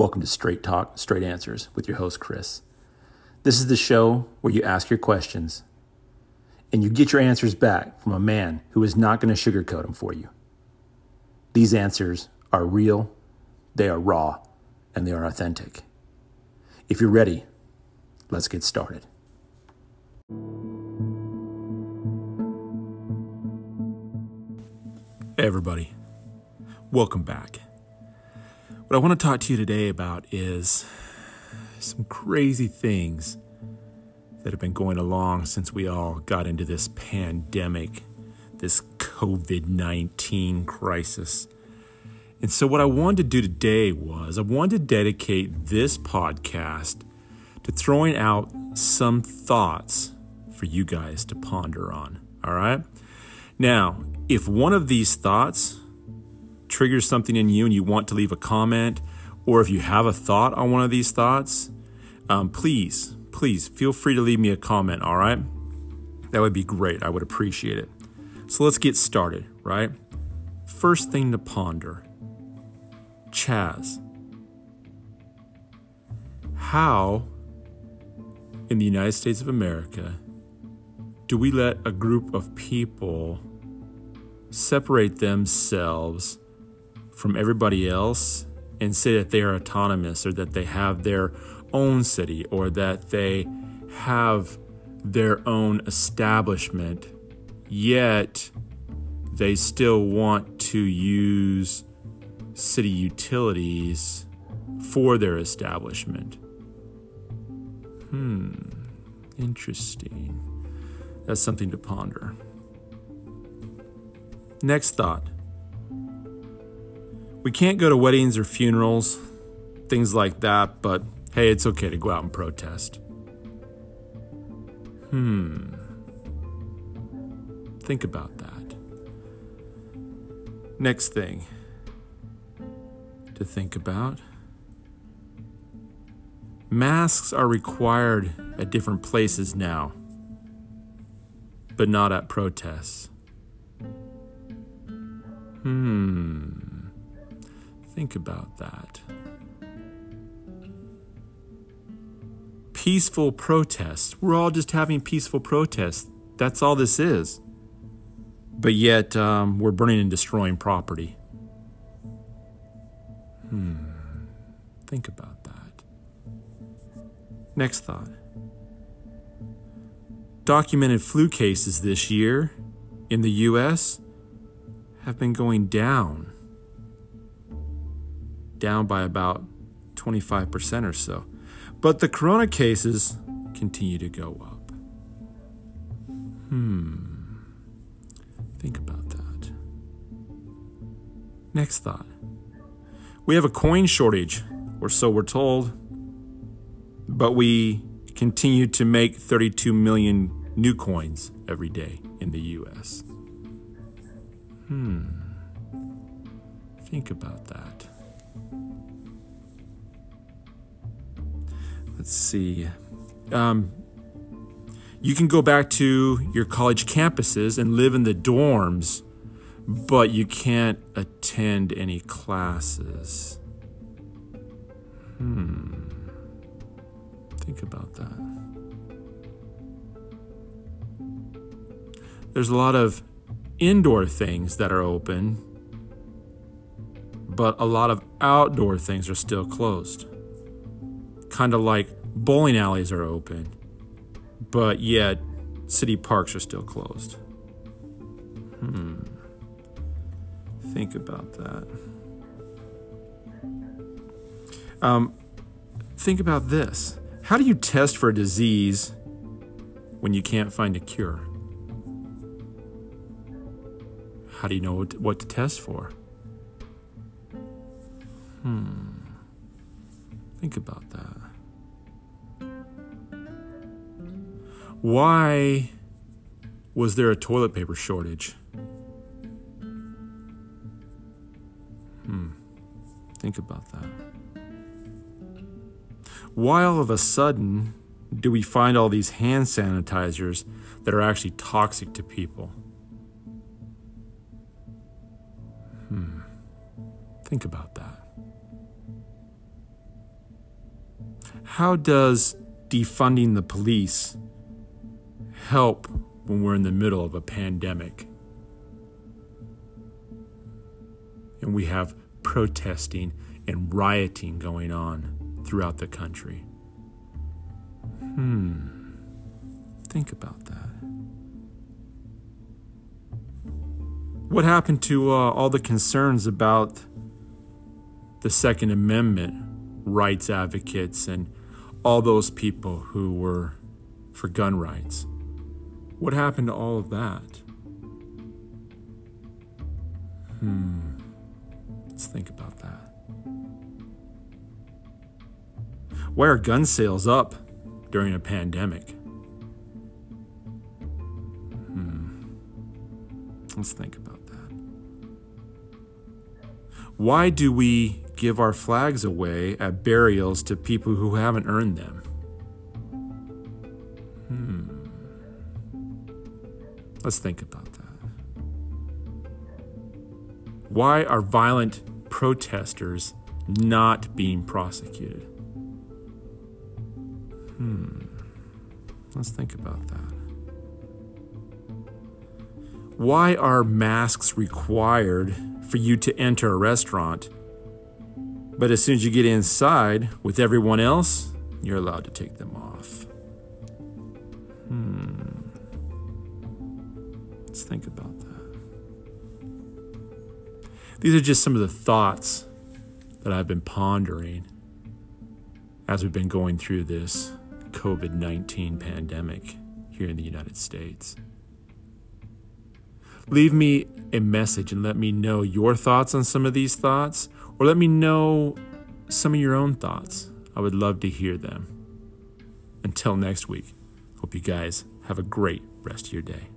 Welcome to Straight Talk, Straight Answers with your host, Chris. This is the show where you ask your questions and you get your answers back from a man who is not going to sugarcoat them for you. These answers are real, they are raw, and they are authentic. If you're ready, let's get started. Hey, everybody. Welcome back. What I want to talk to you today about is some crazy things that have been going along since we all got into this pandemic, this COVID 19 crisis. And so, what I wanted to do today was I wanted to dedicate this podcast to throwing out some thoughts for you guys to ponder on. All right. Now, if one of these thoughts triggers something in you and you want to leave a comment, or if you have a thought on one of these thoughts, um, please, please feel free to leave me a comment, all right? That would be great. I would appreciate it. So let's get started, right? First thing to ponder CHAZ. How, in the United States of America, do we let a group of people separate themselves from everybody else and say that they are autonomous or that they have their own city or that they have their own establishment, yet they still want to use city utilities for their establishment. Hmm, interesting. That's something to ponder. Next thought we can't go to weddings or funerals, things like that, but hey, it's okay to go out and protest. Hmm. Think about that. Next thing to think about masks are required at different places now, but not at protests. Hmm. Think about that. Peaceful protests. We're all just having peaceful protests. That's all this is. But yet, um, we're burning and destroying property. Hmm. Think about that. Next thought. Documented flu cases this year in the U.S. have been going down down by about 25% or so. But the corona cases continue to go up. Hmm. Think about that. Next thought. We have a coin shortage, or so we're told, but we continue to make 32 million new coins every day in the US. Hmm. Think about that. Let's see. Um, you can go back to your college campuses and live in the dorms, but you can't attend any classes. Hmm. Think about that. There's a lot of indoor things that are open, but a lot of outdoor things are still closed kind of like bowling alleys are open, but yet city parks are still closed. Hmm. Think about that. Um, think about this. How do you test for a disease when you can't find a cure? How do you know what to test for? Hmm. Think about that. Why was there a toilet paper shortage? Hmm. Think about that. Why all of a sudden do we find all these hand sanitizers that are actually toxic to people? Hmm. Think about that. How does defunding the police help when we're in the middle of a pandemic? And we have protesting and rioting going on throughout the country. Hmm. Think about that. What happened to uh, all the concerns about the Second Amendment rights advocates and all those people who were for gun rights? What happened to all of that? Hmm. Let's think about that. Why are gun sales up during a pandemic? Hmm. Let's think about that. Why do we give our flags away at burials to people who haven't earned them? Hmm. Let's think about that. Why are violent protesters not being prosecuted? Hmm. Let's think about that. Why are masks required for you to enter a restaurant? But as soon as you get inside with everyone else, you're allowed to take them off. Hmm. Let's think about that. These are just some of the thoughts that I've been pondering as we've been going through this COVID 19 pandemic here in the United States. Leave me a message and let me know your thoughts on some of these thoughts, or let me know some of your own thoughts. I would love to hear them. Until next week, hope you guys have a great rest of your day.